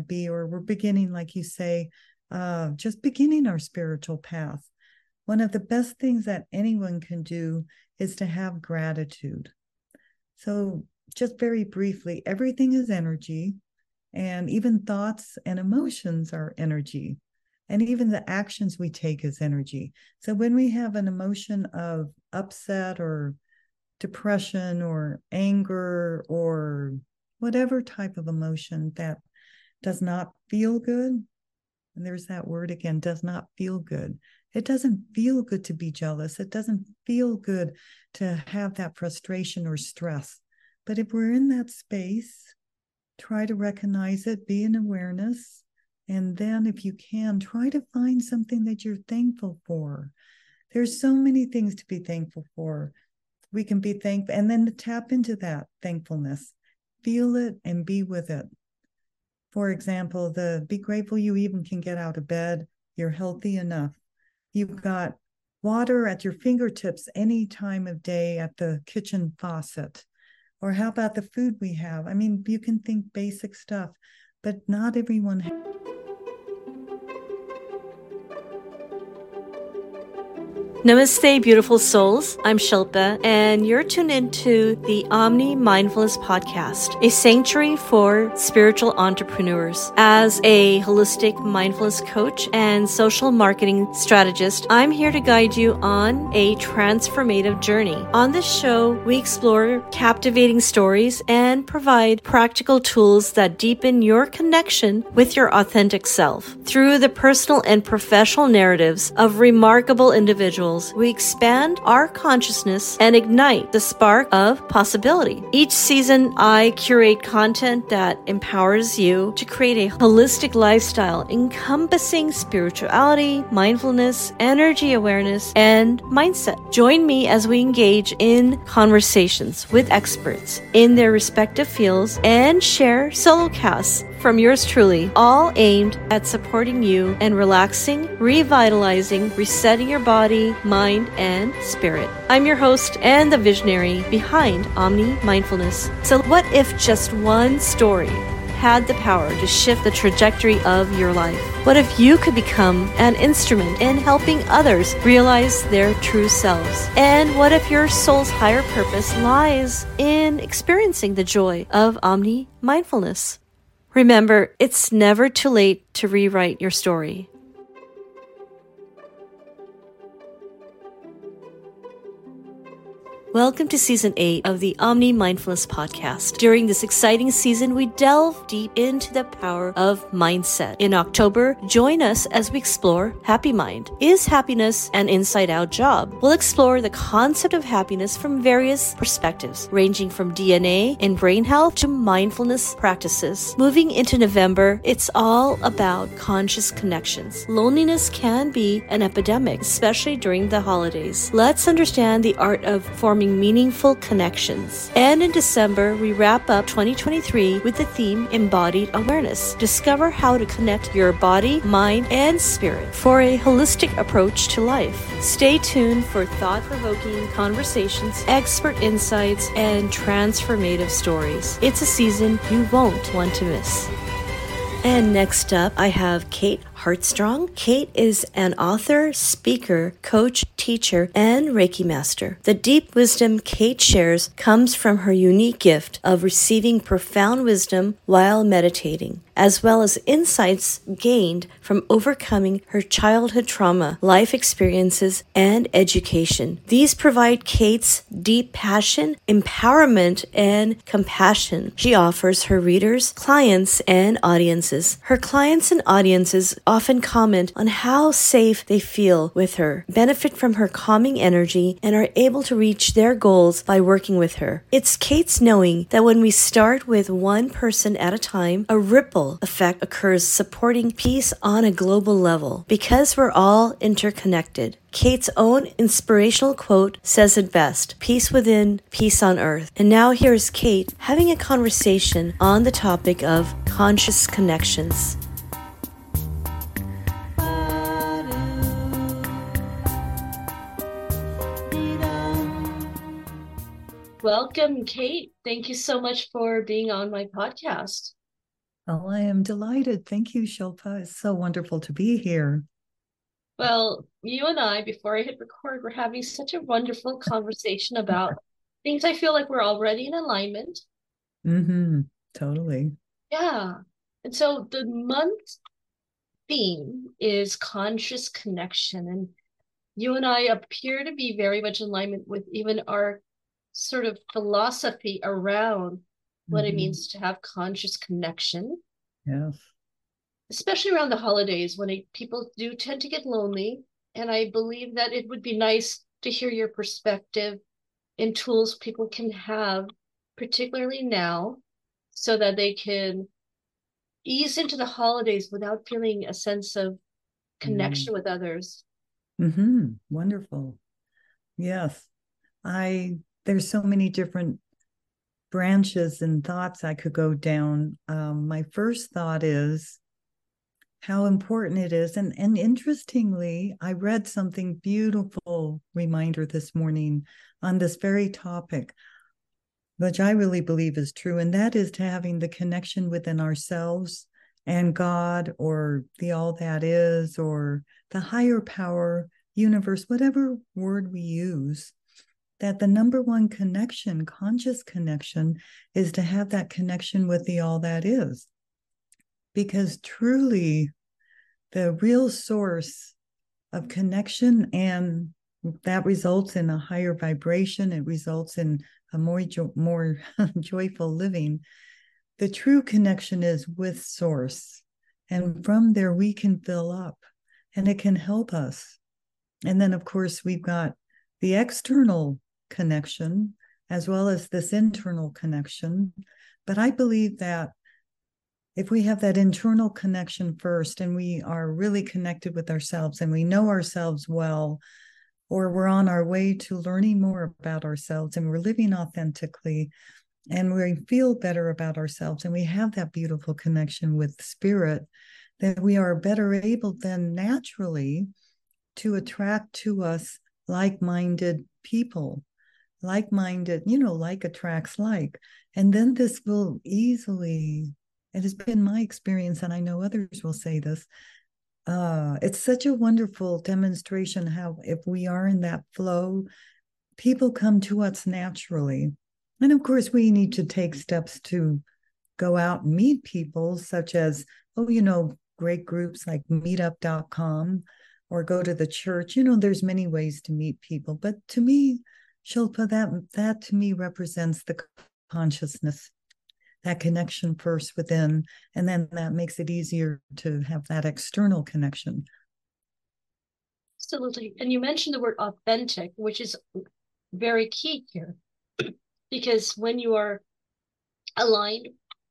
to be, or we're beginning, like you say, uh, just beginning our spiritual path. One of the best things that anyone can do is to have gratitude. So, just very briefly, everything is energy, and even thoughts and emotions are energy. And even the actions we take is energy. So, when we have an emotion of upset or depression or anger or whatever type of emotion that does not feel good, and there's that word again, does not feel good. It doesn't feel good to be jealous. It doesn't feel good to have that frustration or stress. But if we're in that space, try to recognize it, be in awareness. And then, if you can, try to find something that you're thankful for. There's so many things to be thankful for. We can be thankful and then tap into that thankfulness, feel it and be with it. For example, the be grateful you even can get out of bed, you're healthy enough. You've got water at your fingertips any time of day at the kitchen faucet. Or how about the food we have? I mean, you can think basic stuff, but not everyone. Namaste, beautiful souls. I'm Shilpa, and you're tuned into the Omni Mindfulness Podcast, a sanctuary for spiritual entrepreneurs. As a holistic mindfulness coach and social marketing strategist, I'm here to guide you on a transformative journey. On this show, we explore captivating stories and provide practical tools that deepen your connection with your authentic self. Through the personal and professional narratives of remarkable individuals, we expand our consciousness and ignite the spark of possibility. Each season, I curate content that empowers you to create a holistic lifestyle encompassing spirituality, mindfulness, energy awareness, and mindset. Join me as we engage in conversations with experts in their respective fields and share solo casts from yours truly, all aimed at supporting you and relaxing, revitalizing, resetting your body, mind, and spirit. I'm your host and the visionary behind Omni Mindfulness. So, what if just one story had the power to shift the trajectory of your life? What if you could become an instrument in helping others realize their true selves? And what if your soul's higher purpose lies in experiencing the joy of omni mindfulness? Remember, it's never too late to rewrite your story. Welcome to season 8 of the Omni Mindfulness Podcast. During this exciting season, we delve deep into the power of mindset. In October, join us as we explore Happy Mind. Is happiness an inside out job? We'll explore the concept of happiness from various perspectives, ranging from DNA and brain health to mindfulness practices. Moving into November, it's all about conscious connections. Loneliness can be an epidemic, especially during the holidays. Let's understand the art of forming forming meaningful connections. And in December, we wrap up 2023 with the theme Embodied Awareness. Discover how to connect your body, mind, and spirit for a holistic approach to life. Stay tuned for thought provoking conversations, expert insights, and transformative stories. It's a season you won't want to miss. And next up, I have Kate Heartsong. Kate is an author, speaker, coach, teacher, and Reiki master. The deep wisdom Kate shares comes from her unique gift of receiving profound wisdom while meditating, as well as insights gained from overcoming her childhood trauma, life experiences, and education. These provide Kate's deep passion, empowerment, and compassion. She offers her readers, clients, and audiences. Her clients and audiences often comment on how safe they feel with her, benefit from her calming energy, and are able to reach their goals by working with her. It's Kate's knowing that when we start with one person at a time, a ripple effect occurs supporting peace on a global level because we're all interconnected. Kate's own inspirational quote says it best peace within, peace on earth. And now here's Kate having a conversation on the topic of conscious connections. Welcome, Kate. Thank you so much for being on my podcast. Oh, I am delighted. Thank you, Shilpa. It's so wonderful to be here. Well, you and I, before I hit record, we're having such a wonderful conversation about things I feel like we're already in alignment. Mm-hmm. Totally. Yeah. And so the month theme is conscious connection. And you and I appear to be very much in alignment with even our sort of philosophy around what mm-hmm. it means to have conscious connection. Yes. Especially around the holidays when it, people do tend to get lonely. And I believe that it would be nice to hear your perspective and tools people can have, particularly now, so that they can ease into the holidays without feeling a sense of connection mm. with others. Mm-hmm. Wonderful. Yes. I there's so many different branches and thoughts I could go down. Um, my first thought is how important it is. And, and interestingly, I read something beautiful reminder this morning on this very topic, which I really believe is true. And that is to having the connection within ourselves and God or the all that is or the higher power, universe, whatever word we use that the number one connection, conscious connection, is to have that connection with the all that is. Because truly, the real source of connection and that results in a higher vibration, it results in a more, jo- more joyful living. The true connection is with source. And from there, we can fill up and it can help us. And then, of course, we've got the external connection as well as this internal connection. But I believe that if we have that internal connection first and we are really connected with ourselves and we know ourselves well, or we're on our way to learning more about ourselves and we're living authentically and we feel better about ourselves and we have that beautiful connection with spirit, that we are better able then naturally to attract to us like minded people like minded, you know, like attracts like. And then this will easily, it has been my experience, and I know others will say this. Uh, it's such a wonderful demonstration how, if we are in that flow, people come to us naturally. And of course, we need to take steps to go out and meet people, such as, oh, you know, great groups like meetup.com or go to the church. You know, there's many ways to meet people. But to me, Shilpa, that that to me represents the consciousness, that connection first within, and then that makes it easier to have that external connection. Absolutely. And you mentioned the word authentic, which is very key here. because when you are aligned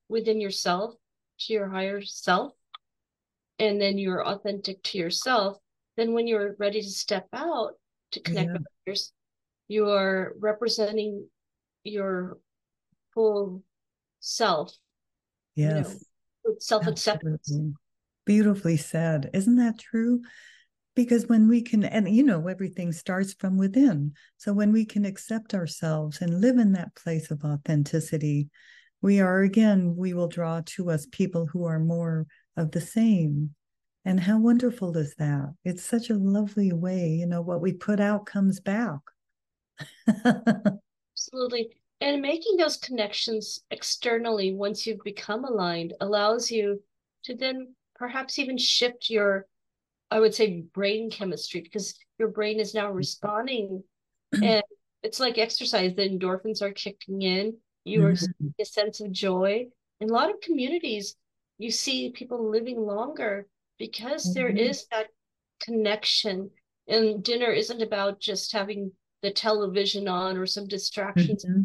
within yourself to your higher self, and then you're authentic to yourself, then when you're ready to step out to connect yeah. with others, you're representing your full self. Yes. You know, self acceptance. Beautifully said. Isn't that true? Because when we can, and you know, everything starts from within. So when we can accept ourselves and live in that place of authenticity, we are again, we will draw to us people who are more of the same. And how wonderful is that? It's such a lovely way. You know, what we put out comes back. Absolutely. And making those connections externally once you've become aligned allows you to then perhaps even shift your, I would say, brain chemistry because your brain is now responding. and it's like exercise, the endorphins are kicking in, you are mm-hmm. a sense of joy. In a lot of communities, you see people living longer because mm-hmm. there is that connection. And dinner isn't about just having the television on or some distractions, mm-hmm.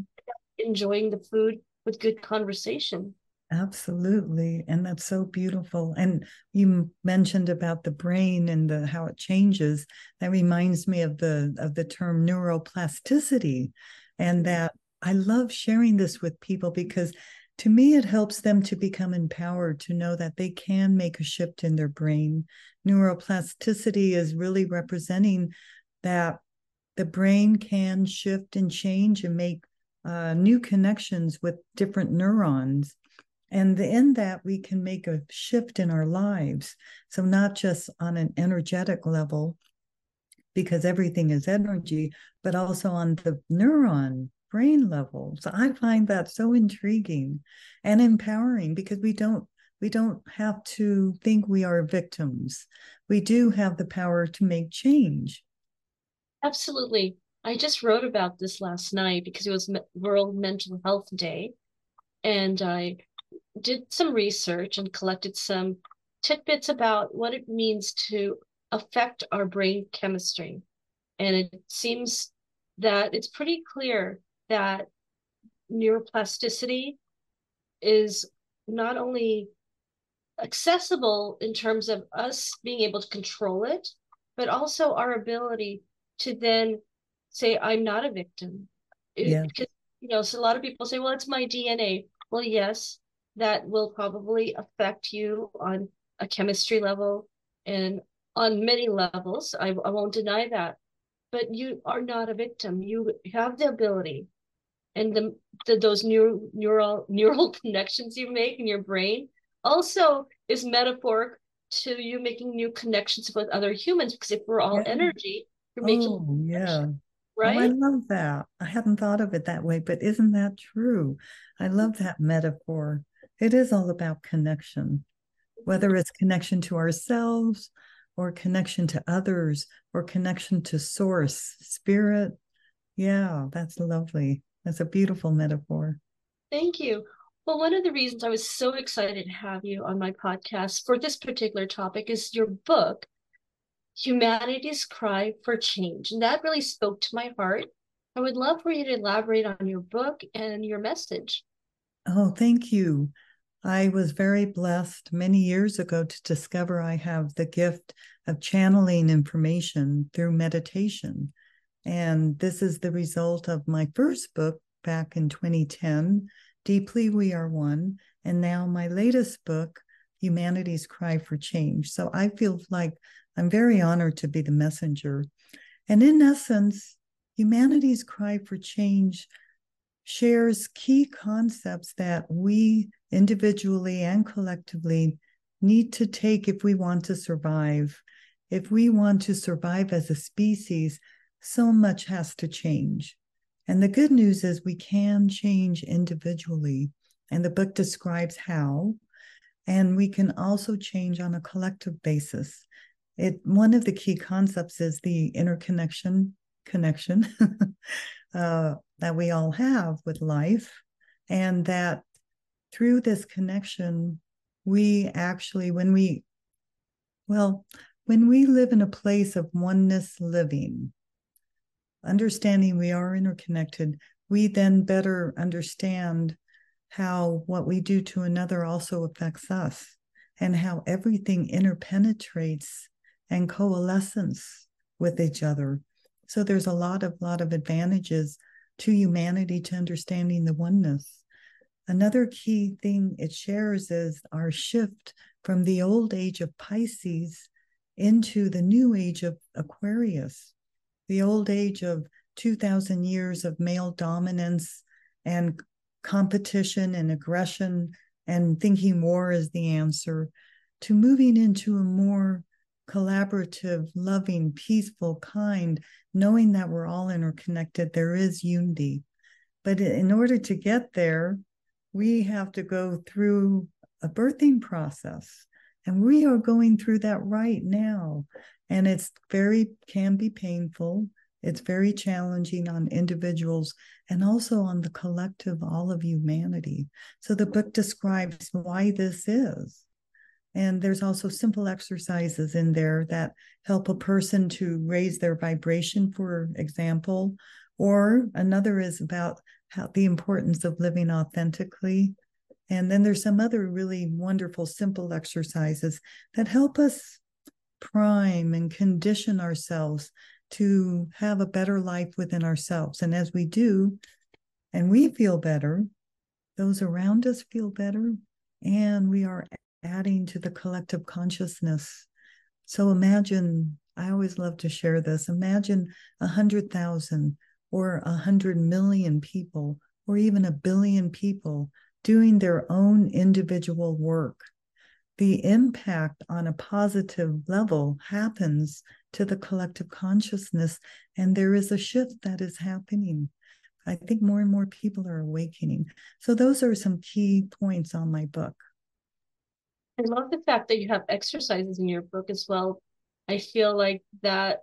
enjoying the food with good conversation. Absolutely. And that's so beautiful. And you mentioned about the brain and the how it changes. That reminds me of the of the term neuroplasticity. And mm-hmm. that I love sharing this with people because to me it helps them to become empowered to know that they can make a shift in their brain. Neuroplasticity is really representing that the brain can shift and change and make uh, new connections with different neurons. And in that, we can make a shift in our lives. So, not just on an energetic level, because everything is energy, but also on the neuron brain level. So, I find that so intriguing and empowering because we don't we don't have to think we are victims. We do have the power to make change. Absolutely. I just wrote about this last night because it was World Mental Health Day. And I did some research and collected some tidbits about what it means to affect our brain chemistry. And it seems that it's pretty clear that neuroplasticity is not only accessible in terms of us being able to control it, but also our ability to then say, I'm not a victim. Yeah. Because, you know, so a lot of people say, well, it's my DNA. Well, yes, that will probably affect you on a chemistry level and on many levels. I, I won't deny that. But you are not a victim. You have the ability and the, the those neural neural neural connections you make in your brain also is metaphoric to you making new connections with other humans because if we're all yeah. energy, you're making oh, yeah. Right? Oh, I love that. I hadn't thought of it that way, but isn't that true? I mm-hmm. love that metaphor. It is all about connection, mm-hmm. whether it's connection to ourselves or connection to others or connection to source, spirit. Yeah, that's lovely. That's a beautiful metaphor. Thank you. Well, one of the reasons I was so excited to have you on my podcast for this particular topic is your book, Humanity's Cry for Change. And that really spoke to my heart. I would love for you to elaborate on your book and your message. Oh, thank you. I was very blessed many years ago to discover I have the gift of channeling information through meditation. And this is the result of my first book back in 2010, Deeply We Are One. And now my latest book, Humanity's Cry for Change. So I feel like I'm very honored to be the messenger. And in essence, Humanity's Cry for Change shares key concepts that we individually and collectively need to take if we want to survive. If we want to survive as a species, so much has to change. And the good news is we can change individually. And the book describes how. And we can also change on a collective basis. It one of the key concepts is the interconnection connection uh, that we all have with life, and that through this connection, we actually, when we, well, when we live in a place of oneness living, understanding we are interconnected, we then better understand how what we do to another also affects us and how everything interpenetrates and coalescence with each other so there's a lot of lot of advantages to humanity to understanding the oneness. Another key thing it shares is our shift from the old age of Pisces into the new age of Aquarius, the old age of 2000 years of male dominance and competition and aggression and thinking war is the answer to moving into a more collaborative, loving, peaceful, kind, knowing that we're all interconnected, there is unity. But in order to get there, we have to go through a birthing process. And we are going through that right now. And it's very, can be painful. It's very challenging on individuals and also on the collective, all of humanity. So the book describes why this is. And there's also simple exercises in there that help a person to raise their vibration, for example. Or another is about how the importance of living authentically. And then there's some other really wonderful, simple exercises that help us prime and condition ourselves to have a better life within ourselves. And as we do, and we feel better, those around us feel better, and we are adding to the collective consciousness. So imagine, I always love to share this. Imagine a hundred thousand or a hundred million people or even a billion people doing their own individual work, the impact on a positive level happens to the collective consciousness, and there is a shift that is happening. I think more and more people are awakening. So, those are some key points on my book. I love the fact that you have exercises in your book as well. I feel like that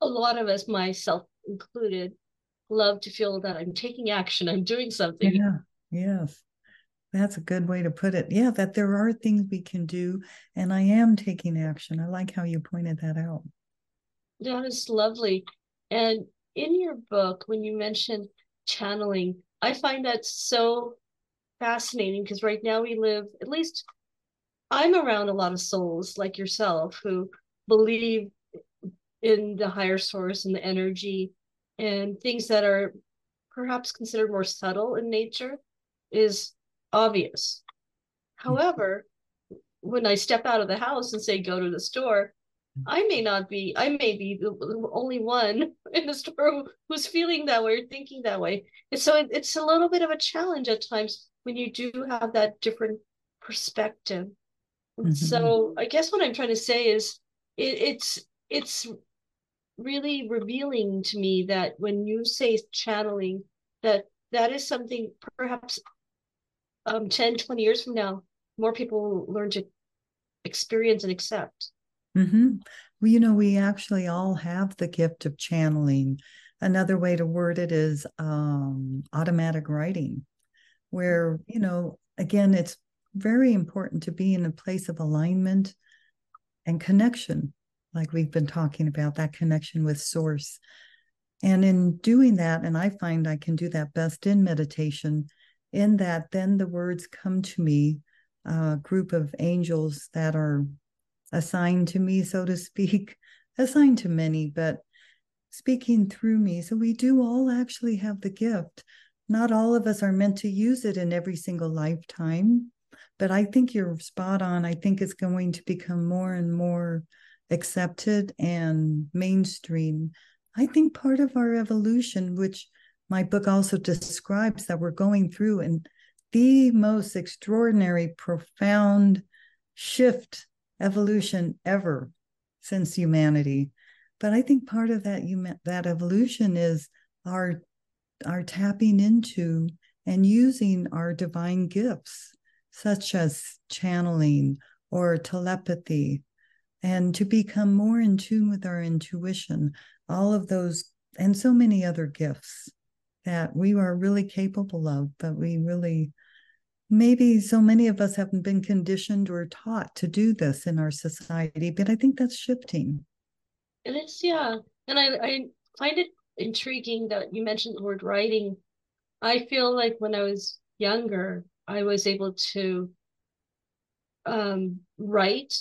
a lot of us, myself included, love to feel that I'm taking action, I'm doing something. Yeah, yes. That's a good way to put it. Yeah, that there are things we can do, and I am taking action. I like how you pointed that out. That is lovely. And in your book, when you mentioned channeling, I find that so fascinating because right now we live, at least I'm around a lot of souls like yourself who believe in the higher source and the energy and things that are perhaps considered more subtle in nature is obvious. Hmm. However, when I step out of the house and say go to the store, hmm. I may not be, I may be the only one in the store who's feeling that way or thinking that way. And so it, it's a little bit of a challenge at times when you do have that different perspective. Mm-hmm. So I guess what I'm trying to say is it, it's it's really revealing to me that when you say channeling, that that is something perhaps um 10, 20 years from now, more people learn to experience and accept. Mm-hmm. Well, you know, we actually all have the gift of channeling. Another way to word it is um, automatic writing, where, you know, again, it's very important to be in a place of alignment and connection, like we've been talking about, that connection with source. And in doing that, and I find I can do that best in meditation, in that then the words come to me, a group of angels that are assigned to me, so to speak, assigned to many, but speaking through me. So we do all actually have the gift. Not all of us are meant to use it in every single lifetime. But I think you're spot on. I think it's going to become more and more accepted and mainstream. I think part of our evolution, which my book also describes that we're going through, and the most extraordinary, profound shift evolution ever since humanity. But I think part of that that evolution is our our tapping into and using our divine gifts such as channeling or telepathy, and to become more in tune with our intuition, all of those, and so many other gifts that we are really capable of, but we really, maybe so many of us haven't been conditioned or taught to do this in our society, but I think that's shifting. And it's, yeah. And I, I find it intriguing that you mentioned the word writing. I feel like when I was younger, I was able to um, write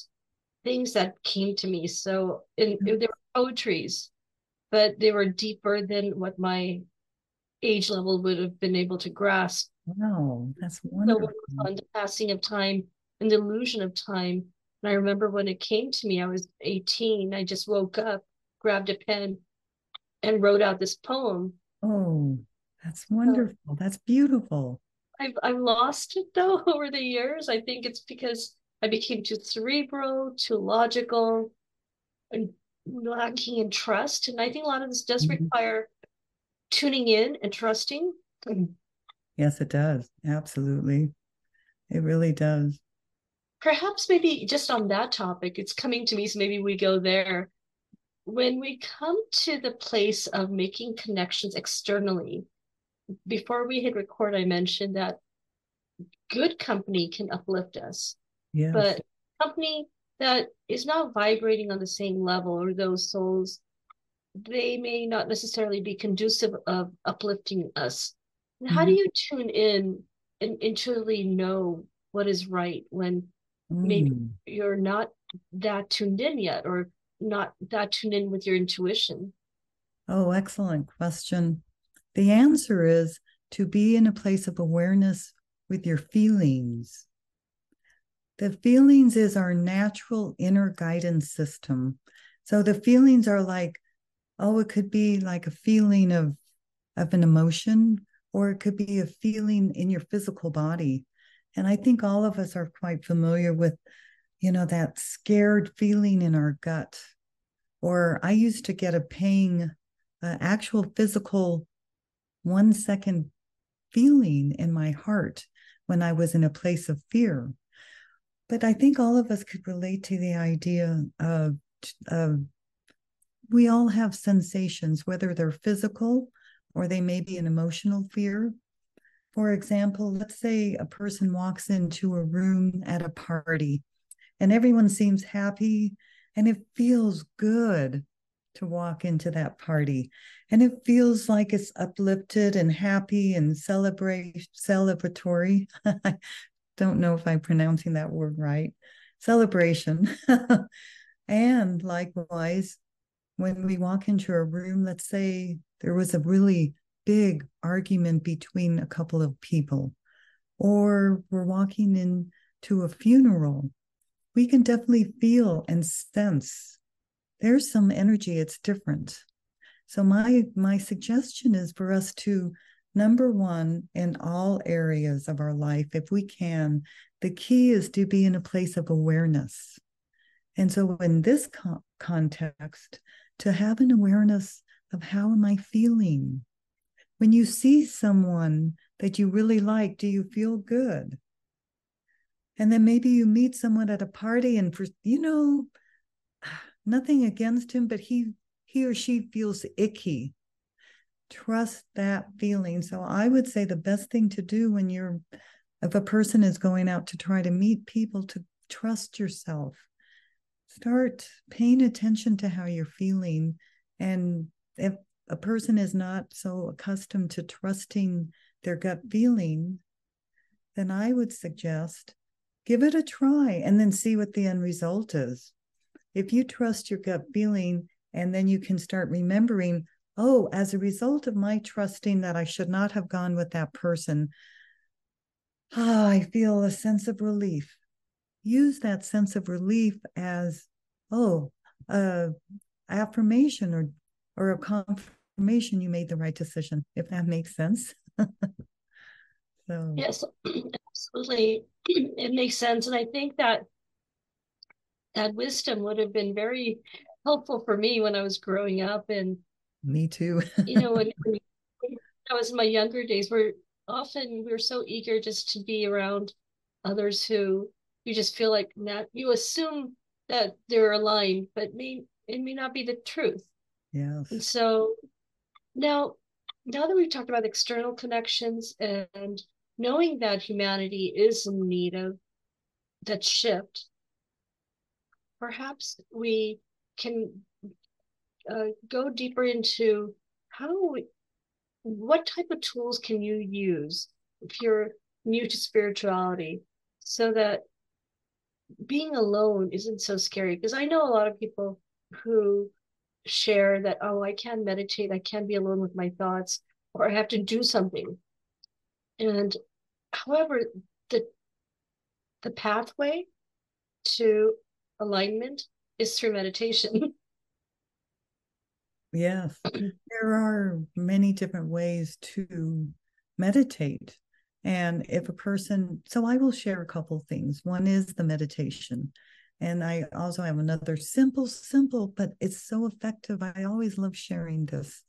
things that came to me. So in, mm-hmm. there were poetries, but they were deeper than what my age level would have been able to grasp. Wow, that's wonderful. So on the passing of time and the illusion of time. And I remember when it came to me, I was 18. I just woke up, grabbed a pen, and wrote out this poem. Oh, that's wonderful. So, that's beautiful. I've I've lost it though over the years. I think it's because I became too cerebral, too logical, and lacking in trust. And I think a lot of this does mm-hmm. require tuning in and trusting. Yes, it does. Absolutely. It really does. Perhaps maybe just on that topic, it's coming to me, so maybe we go there. When we come to the place of making connections externally, before we hit record, I mentioned that good company can uplift us. Yes. But company that is not vibrating on the same level or those souls, they may not necessarily be conducive of uplifting us. Mm-hmm. How do mm-hmm. you tune in and, truly know what is right when mm. maybe you're not that tuned in yet or not that tuned in with your intuition? Oh, excellent question. The answer is to be in a place of awareness with your feelings. The feelings is our natural inner guidance system. So the feelings are like, oh, it could be like a feeling of, of an emotion or it could be a feeling in your physical body. And I think all of us are quite familiar with, you know, that scared feeling in our gut. Or I used to get a pang, uh, actual physical one second feeling in my heart when I was in a place of fear. But I think all of us could relate to the idea of, of we all have sensations, whether they're physical or they may be an emotional fear. For example, let's say a person walks into a room at a party and everyone seems happy and it feels good to walk into that party. And it feels like it's uplifted and happy and celebrate celebratory. I don't know if i'm pronouncing that word right. Celebration. And likewise when we walk into a room let's say there was a really big argument between a couple of people or we're walking into a funeral we can definitely feel and sense there's some energy it's different. So my my suggestion is for us to number one in all areas of our life if we can the key is to be in a place of awareness. And so in this co- context to have an awareness of how am i feeling? When you see someone that you really like do you feel good? And then maybe you meet someone at a party and for you know nothing against him, but he he or she feels icky. Trust that feeling. So I would say the best thing to do when you're if a person is going out to try to meet people to trust yourself. Start paying attention to how you're feeling. And if a person is not so accustomed to trusting their gut feeling, then I would suggest give it a try and then see what the end result is if you trust your gut feeling and then you can start remembering, oh, as a result of my trusting that I should not have gone with that person, ah, I feel a sense of relief. Use that sense of relief as, oh, a affirmation or or a confirmation you made the right decision, if that makes sense. so yes, absolutely. It makes sense. And I think that that wisdom would have been very helpful for me when I was growing up. And me too. you know, when, when I was in my younger days, we're often we're so eager just to be around others who you just feel like that you assume that they're aligned, but may it may not be the truth. Yeah. And so now now that we've talked about external connections and knowing that humanity is in need of that shift, perhaps we can uh, go deeper into how we, what type of tools can you use if you're new to spirituality so that being alone isn't so scary? Because i know a lot of people who share that oh i can't meditate i can't be alone with my thoughts or i have to do something. And however the the pathway to alignment is through meditation. yes, there are many different ways to meditate. And if a person, so I will share a couple things. One is the meditation. And I also have another simple, simple, but it's so effective. I always love sharing this.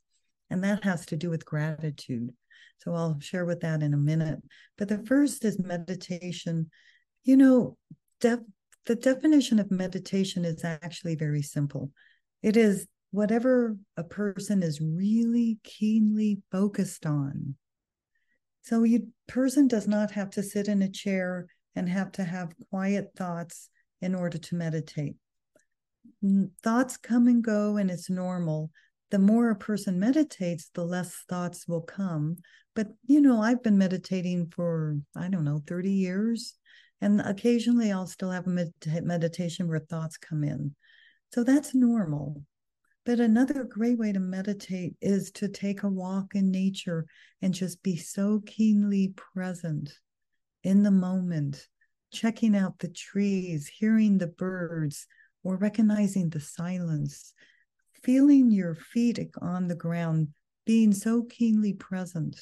And that has to do with gratitude. So I'll share with that in a minute. But the first is meditation. You know, def- the definition of meditation is actually very simple. It is whatever a person is really keenly focused on. So a person does not have to sit in a chair and have to have quiet thoughts in order to meditate. Thoughts come and go and it's normal. The more a person meditates, the less thoughts will come. But you know, I've been meditating for I don't know, 30 years and occasionally I'll still have a med- meditation where thoughts come in. So that's normal. But another great way to meditate is to take a walk in nature and just be so keenly present in the moment, checking out the trees, hearing the birds, or recognizing the silence, feeling your feet on the ground, being so keenly present.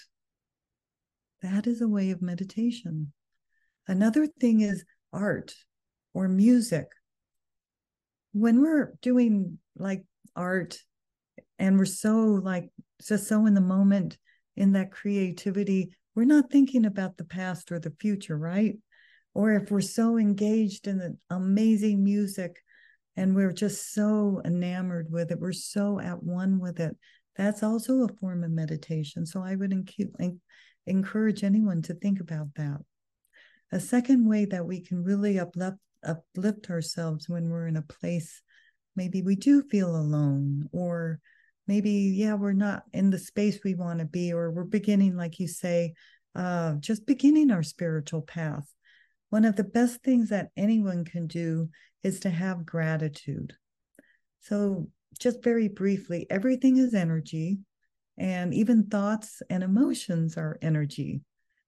That is a way of meditation. Another thing is art or music. When we're doing like art and we're so like just so in the moment in that creativity, we're not thinking about the past or the future, right? Or if we're so engaged in the amazing music and we're just so enamored with it, we're so at one with it. That's also a form of meditation. So I would encourage anyone to think about that. A second way that we can really uplift, uplift ourselves when we're in a place, maybe we do feel alone, or maybe, yeah, we're not in the space we want to be, or we're beginning, like you say, uh, just beginning our spiritual path. One of the best things that anyone can do is to have gratitude. So, just very briefly, everything is energy, and even thoughts and emotions are energy.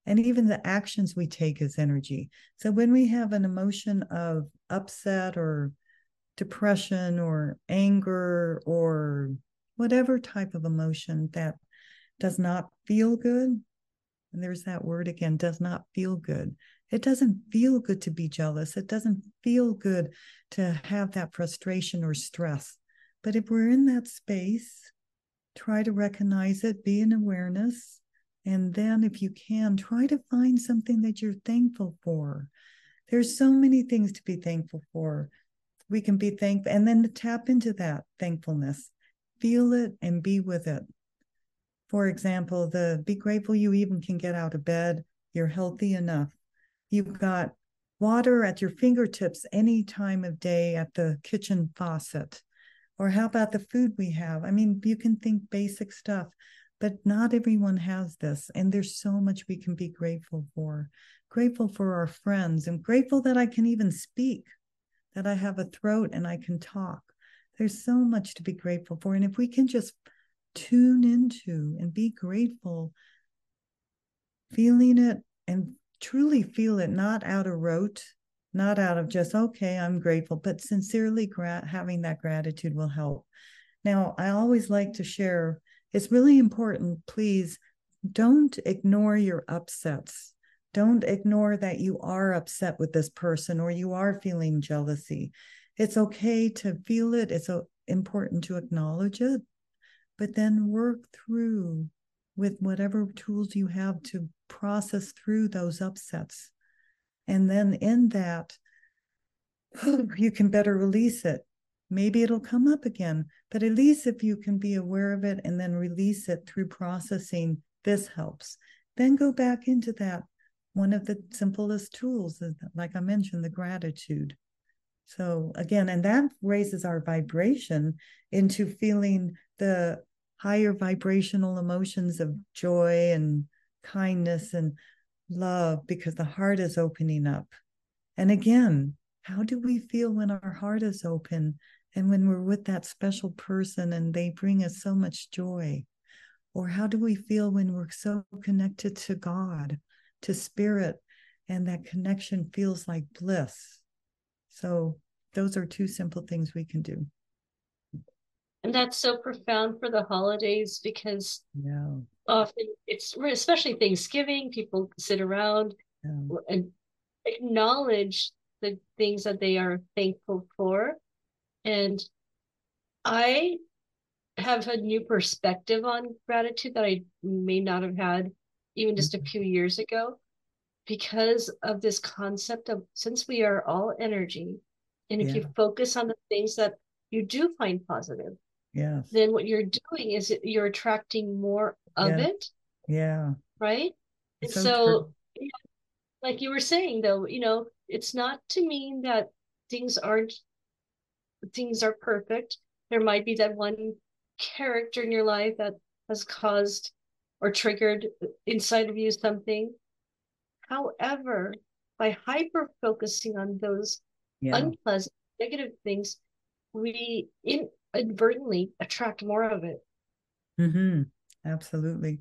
And even the actions we take is energy. So, when we have an emotion of upset or depression or anger or whatever type of emotion that does not feel good, and there's that word again, does not feel good. It doesn't feel good to be jealous. It doesn't feel good to have that frustration or stress. But if we're in that space, try to recognize it, be in awareness. And then, if you can, try to find something that you're thankful for. There's so many things to be thankful for. We can be thankful and then tap into that thankfulness, feel it and be with it. For example, the be grateful you even can get out of bed, you're healthy enough. You've got water at your fingertips any time of day at the kitchen faucet. Or how about the food we have? I mean, you can think basic stuff, but not everyone has this. And there's so much we can be grateful for. Grateful for our friends and grateful that I can even speak, that I have a throat and I can talk. There's so much to be grateful for. And if we can just tune into and be grateful, feeling it and truly feel it, not out of rote, not out of just, okay, I'm grateful, but sincerely gra- having that gratitude will help. Now, I always like to share, it's really important, please don't ignore your upsets. Don't ignore that you are upset with this person or you are feeling jealousy. It's okay to feel it. It's uh, important to acknowledge it, but then work through with whatever tools you have to process through those upsets. And then in that, you can better release it. Maybe it'll come up again, but at least if you can be aware of it and then release it through processing, this helps. Then go back into that. One of the simplest tools, uh, like I mentioned, the gratitude. So again, and that raises our vibration into feeling the higher vibrational emotions of joy and kindness and love because the heart is opening up. And again, how do we feel when our heart is open and when we're with that special person and they bring us so much joy? Or how do we feel when we're so connected to God, to spirit, and that connection feels like bliss? So, those are two simple things we can do. And that's so profound for the holidays because yeah. often it's especially Thanksgiving, people sit around yeah. and acknowledge the things that they are thankful for. And I have a new perspective on gratitude that I may not have had even just a mm-hmm. few years ago because of this concept of since we are all energy and if yeah. you focus on the things that you do find positive yes then what you're doing is you're attracting more of yeah. it yeah right and so, so like you were saying though you know it's not to mean that things aren't things are perfect. There might be that one character in your life that has caused or triggered inside of you something. However by hyper focusing on those yeah. unpleasant negative things we inadvertently attract more of it. Mm-hmm. absolutely.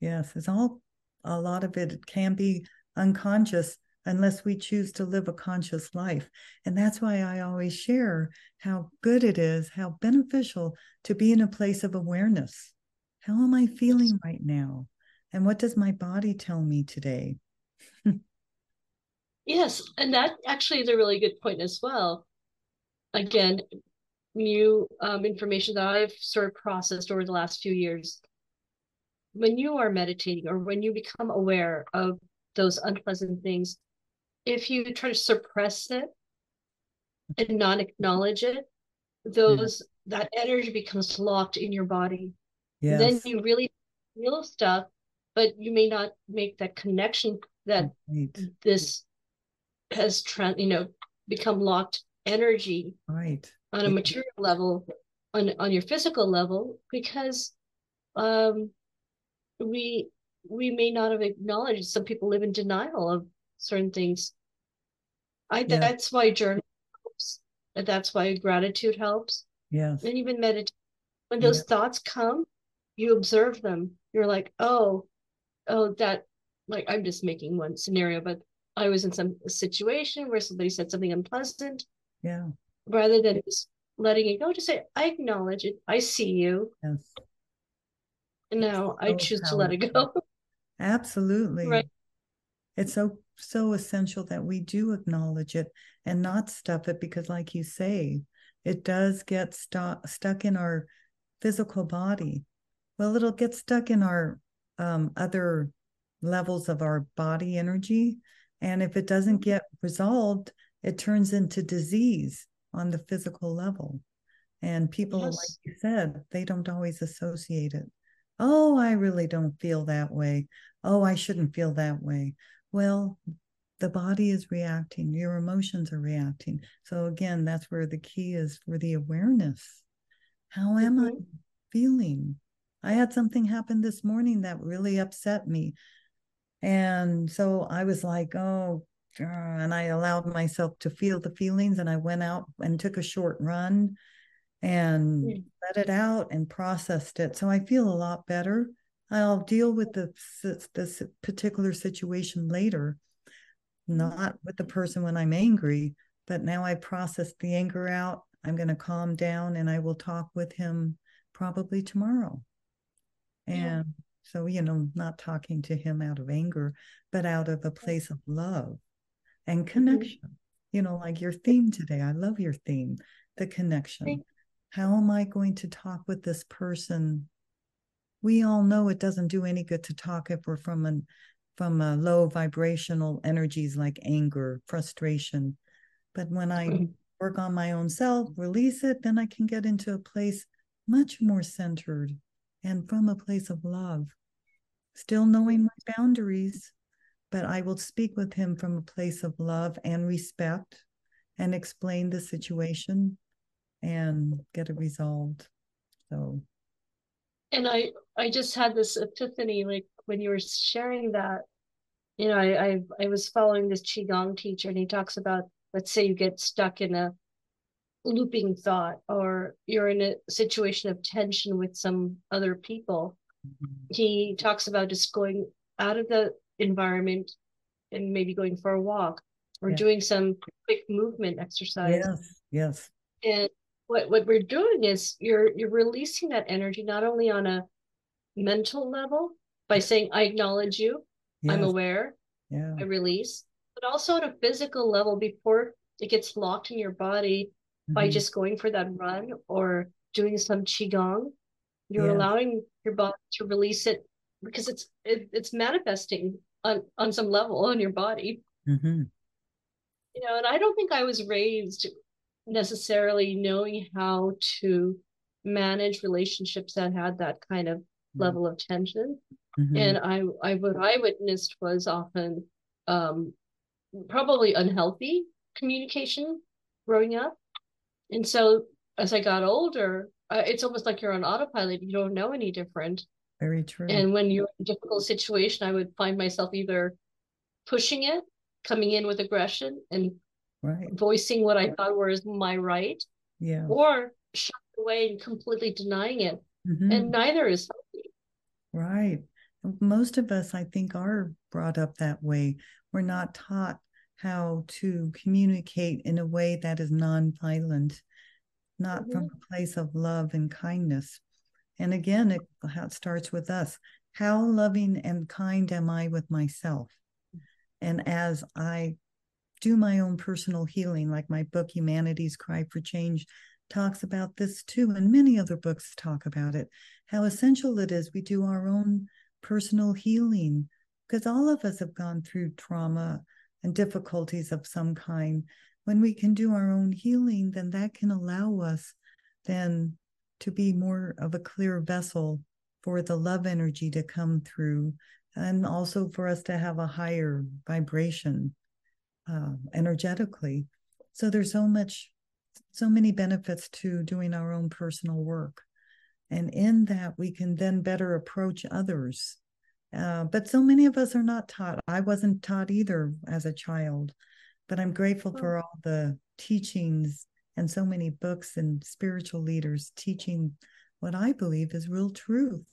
Yes it's all a lot of it can be unconscious unless we choose to live a conscious life. And that's why I always share how good it is, how beneficial to be in a place of awareness. How am I feeling right now? And what does my body tell me today? yes. And that actually is a really good point as well. Again, new um, information that I've sort of processed over the last few years. When you are meditating or when you become aware of those unpleasant things, if you try to suppress it and not acknowledge it, those yeah. that energy becomes locked in your body. Yes. Then you really feel stuff, but you may not make that connection that right. this has trans you know become locked energy right on a material level on on your physical level because um we we may not have acknowledged some people live in denial of certain things. I yeah. that's why journal helps that's why gratitude helps. Yes. And even meditate when those yeah. thoughts come you observe them. You're like oh oh that like i'm just making one scenario but i was in some situation where somebody said something unpleasant. Yeah. Rather than just letting it go just say i acknowledge it. I see you. Yes. And now so i choose powerful. to let it go. Absolutely. Right. It's so so essential that we do acknowledge it and not stuff it because like you say it does get stuck stuck in our physical body. Well it'll get stuck in our um, other levels of our body energy and if it doesn't mm-hmm. get resolved it turns into disease on the physical level. And people yes. like you said they don't always associate it. Oh i really don't feel that way. Oh i shouldn't feel that way well the body is reacting your emotions are reacting. So again that's where the key is for the awareness. How am mm-hmm. i feeling? I had something happen this morning that really upset me. And so i was like oh and i allowed myself to feel the feelings and i went out and took a short run and mm. let it out and processed it. So i feel a lot better I'll deal with the this particular situation later, not with the person when I'm angry, but now I processed the anger out. I'm going to calm down and I will talk with him probably tomorrow. And yeah. so, you know, not talking to him out of anger, but out of a place of love and mm-hmm. connection. Mm-hmm. You know, like your theme today. I love your theme, the connection. How am I going to talk with this person we all know it doesn't do any good to talk if we're from an from a low vibrational energies like anger, frustration. But when I mm-hmm. work on my own self, release it, then I can get into a place much more centered and from a place of love. Still knowing my boundaries, but I will speak with him from a place of love and respect and explain the situation and get it resolved. So and I I just had this epiphany like when you were sharing that, you know, I I, I was following this qigong teacher and he talks about let's say you get stuck in a looping thought or you're in a situation of tension with some other people. Mm-hmm. He talks about just going out of the environment and maybe going for a walk or yeah. doing some quick movement exercise. Yes, yes. And what what we're doing is you're you're releasing that energy not only on a mental level by saying I acknowledge you, yes. I'm aware, yeah. I release, but also on a physical level before it gets locked in your body mm-hmm. by just going for that run or doing some qigong. You're yes. allowing your body to release it because it's it, it's manifesting on on some level on your body. Mm-hmm. You know, and I don't think I was raised necessarily knowing how to manage relationships that had that kind of mm-hmm. level of tension. Mm-hmm. And I, I, what I witnessed was often um, probably unhealthy communication growing up. And so as I got older, uh, it's almost like you're on autopilot. You don't know any different. Very true. And when you're in a difficult situation, I would find myself either pushing it, coming in with aggression, and right. voicing what I thought was my right, yeah, or shut away and completely denying it. Mm-hmm. And neither is healthy. Right. Most of us, I think, are brought up that way. We're not taught how to communicate in a way that is nonviolent, not mm-hmm. from a place of love and kindness. And again, it, it starts with us. how loving and kind am I with myself? And as I do my own personal healing, like my book, Humanity's Cry for Change, talks about this too, and many other books talk about it, how essential it is we do our own personal healing, because all of us have gone through trauma and difficulties of some kind. When we can do our own healing, then that can allow us then to be more of a clear vessel for the love energy to come through and also for us to have a higher vibration uh, energetically. So there's so much so many benefits to doing our own personal work. And in that we can then better approach others. Uh, but so many of us are not taught. I wasn't taught either as a child but i'm grateful for all the teachings and so many books and spiritual leaders teaching what I believe is real truth.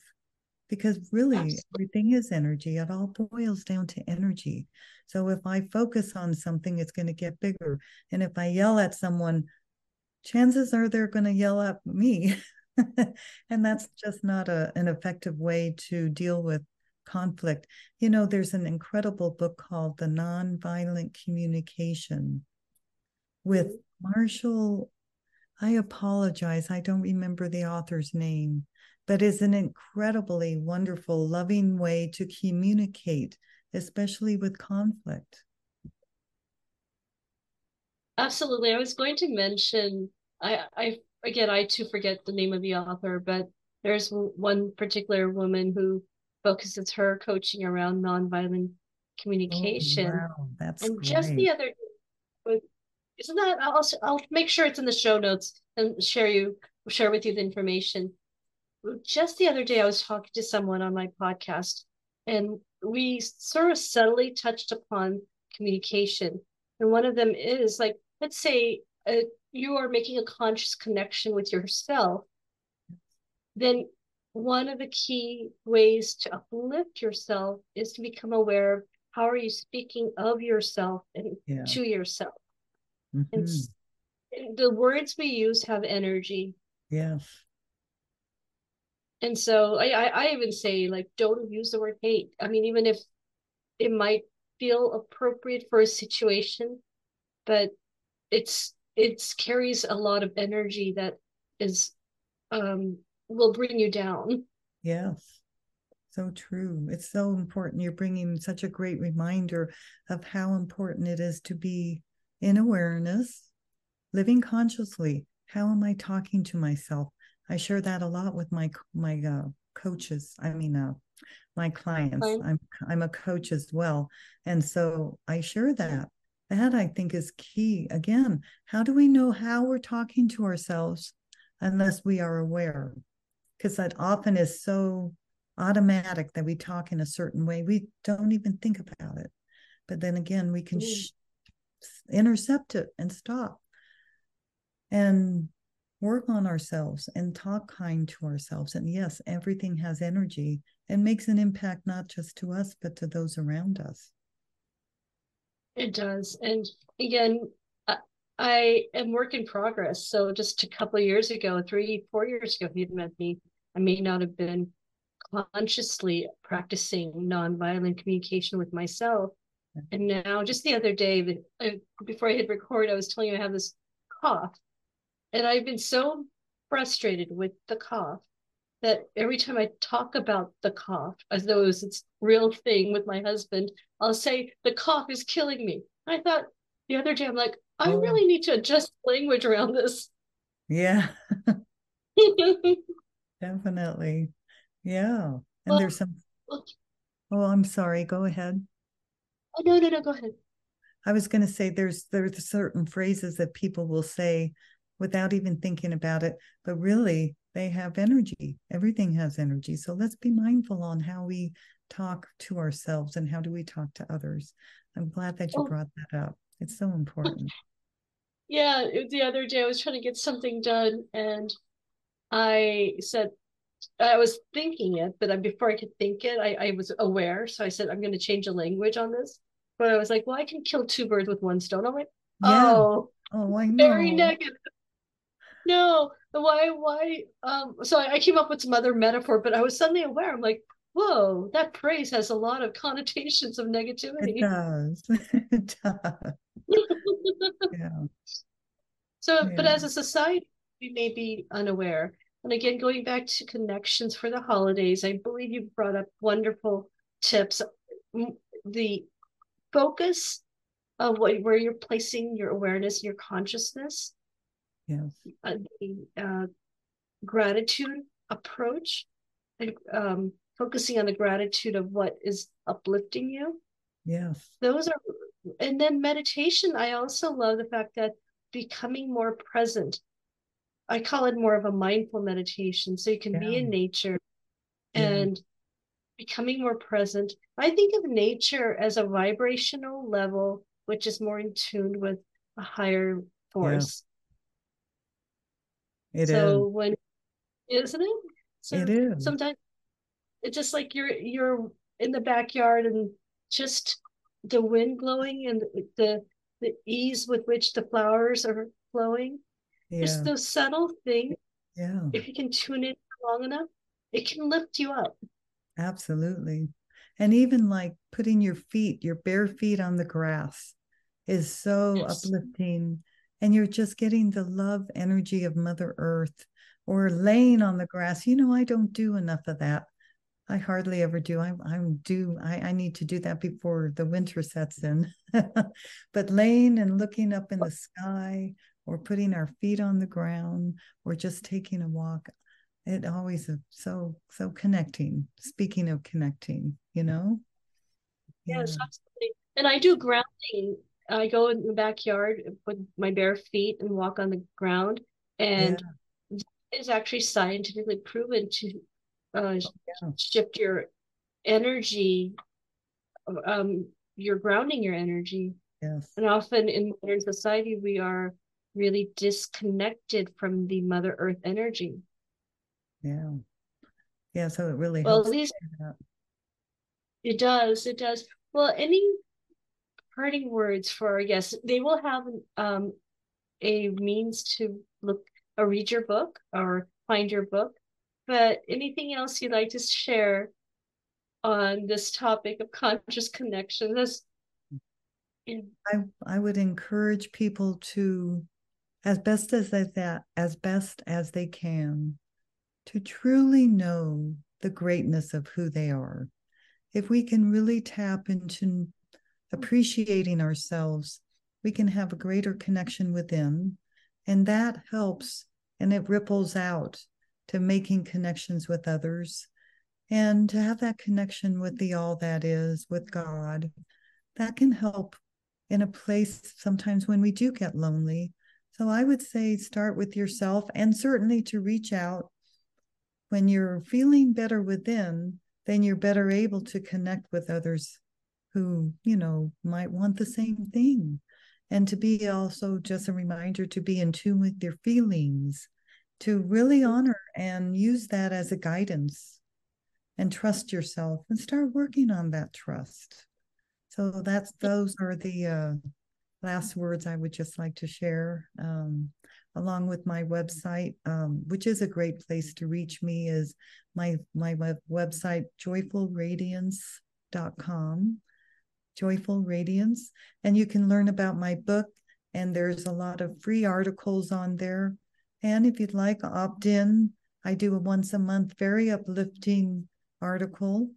Because really, Absolutely. everything is energy. It all boils down to energy. So if I focus on something, it's going to get bigger. And if I yell at someone, chances are they're going to yell at me. and that's just not a, an effective way to deal with conflict. You know, there's an incredible book called The Nonviolent Communication with mm-hmm. Marshall, I apologize. I don't remember the author's name, but is an incredibly wonderful, loving way to communicate, especially with conflict. Absolutely. I was going to mention, I, I again, I too forget the name of the author, but there's one particular woman who focuses her coaching around nonviolent oh, communication. Oh, wow. That's and great. just the other isn't that I'll I'll make sure it's in the show notes and share you share with you the information. Just the other day I was talking to someone on my podcast and we sort of subtly touched upon communication. And one of them is like let's say uh, you are making a conscious connection with yourself then one of the key ways to uplift yourself is to become aware of how are you speaking of yourself and yeah. to yourself Mm-hmm. And the words we use have energy. Yes. And so I, I, I even say like don't use the word hate. I mean, even if it might feel appropriate for a situation, but it's it carries a lot of energy that is um will bring you down. Yes. So true. It's so important. You're bringing such a great reminder of how important it is to be in awareness, living consciously. How am I talking to myself? I share that a lot with my my uh, coaches. I mean, uh, my clients. I'm I'm a coach as well, and so I share that. That I think is key. Again, how do we know how we're talking to ourselves unless we are aware? Because that often is so automatic that we talk in a certain way. We don't even think about it. But then again, we can mm. sh- intercept it and stop and work on ourselves and talk kind to ourselves. And yes, everything has energy and makes an impact not just to us, but to those around us. It does. And again, I am work in progress. So just a couple of years ago, three, four years ago, if you'd met me, I may not have been consciously practicing nonviolent communication with myself. And now, just the other day, uh, before I hit record, I was telling you I have this cough. And I've been so frustrated with the cough that every time I talk about the cough, as though it was its real thing with my husband, I'll say, the cough is killing me. I thought the other day, I'm like, I oh. really need to adjust language around this. Yeah. Definitely. Yeah. And well, there's some. Well, oh, I'm sorry. Go ahead. Oh no, no, no, go ahead. I was going to say there's there's certain phrases that people will say without even thinking about it, but really they have energy. Everything has energy. So let's be mindful on how we talk to ourselves and how do we talk to others. I'm glad that you oh. brought that up. It's so important. yeah, the other day I was trying to get something done and I said I was thinking it, but before I could think it, I, I was aware. So I said, I'm going to change the language on this. But I was like, well, I can kill two birds with one stone. I'm like, yeah. oh, oh, I know. very negative. No, why, why? Um, so I, I came up with some other metaphor, but I was suddenly aware. I'm like, whoa, that praise has a lot of connotations of negativity. It does. it does. yeah. So, yeah. but as a society, we may be unaware. And again, going back to connections for the holidays, I believe you brought up wonderful tips. The focus of what, where you're placing your awareness, your consciousness. Yes. Uh, the uh, gratitude approach, and, um, focusing on the gratitude of what is uplifting you. Yes. Those are, and then meditation. I also love the fact that becoming more present. I call it more of a mindful meditation. So you can yeah. be in nature and yeah. becoming more present. I think of nature as a vibrational level, which is more in tune with a higher force. It so is. when isn't it? So it is. Sometimes it's just like you're you're in the backyard and just the wind blowing and the the ease with which the flowers are flowing. Yeah. Just those subtle things. Yeah. If you can tune in long enough, it can lift you up. Absolutely. And even like putting your feet, your bare feet on the grass is so yes. uplifting. And you're just getting the love energy of Mother Earth or laying on the grass. You know, I don't do enough of that. I hardly ever do. I, I'm do. I, I need to do that before the winter sets in. but laying and looking up in the sky, or putting our feet on the ground, or just taking a walk, it always is so so connecting. Speaking of connecting, you know. Yes, yeah. absolutely. And I do grounding. I go in the backyard with my bare feet and walk on the ground, and yeah. it's actually scientifically proven to uh, yeah. shift your energy um you're grounding your energy. Yes. And often in modern society we are really disconnected from the mother earth energy. Yeah. Yeah so it really well at least it does it does. Well any parting words for our guests they will have um a means to look or read your book or find your book but anything else you'd like to share on this topic of conscious connection? This, I I would encourage people to, as best as they, that as best as they can, to truly know the greatness of who they are. If we can really tap into appreciating ourselves, we can have a greater connection within, and that helps and it ripples out to making connections with others. And to have that connection with the all that is with god that can help in a place sometimes when we do get lonely. So i would say start with yourself and certainly to reach out. When you're feeling better within then you're better able to connect with others who you know might want the same thing and to be also just a reminder to be in tune with your feelings to really honor and use that as a guidance and trust yourself and start working on that trust. So that's those are the uh, last words I would just like to share. Um, along with my website, um, which is a great place to reach me, is my my web, website joyfulradiance.com. Joyful Radiance, and you can learn about my book. And there's a lot of free articles on there and if you'd like, opt in. I do a once a month, very uplifting article,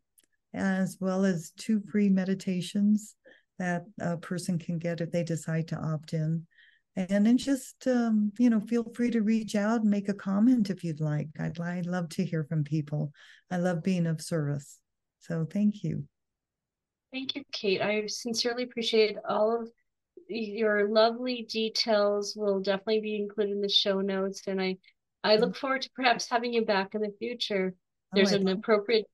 as well as two free meditations that a person can get if they decide to opt in. And then just, um, you know, feel free to reach out and make a comment if you'd like. I'd, I'd love to hear from people. I love being of service. So thank you. Thank you, Kate. I sincerely appreciate all of your lovely details will definitely be included in the show notes and i i look forward to perhaps having you back in the future. Oh, there's oh, an appropriate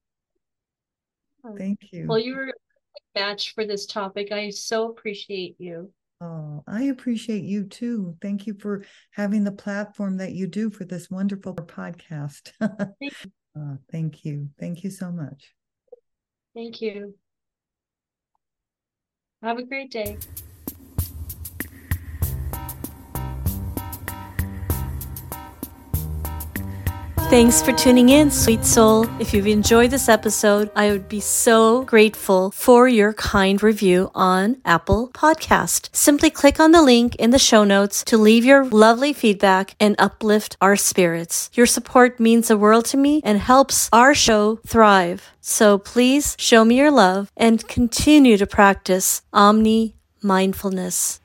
thank you. Well you were a match for this topic. I so appreciate you. Oh i appreciate you too. Thank you for having the platform that you do for this wonderful podcast. Thank, you. Uh, thank you. Thank you so much. Thank you have a great day Thanks for tuning in, sweet soul. If you've enjoyed this episode, I would be so grateful for your kind review on Apple Podcast. Simply click on the link in the show notes to leave your lovely feedback and uplift our spirits. Your support means the world to me and helps our show thrive. So please show me your love and continue to practice Omni mindfulness.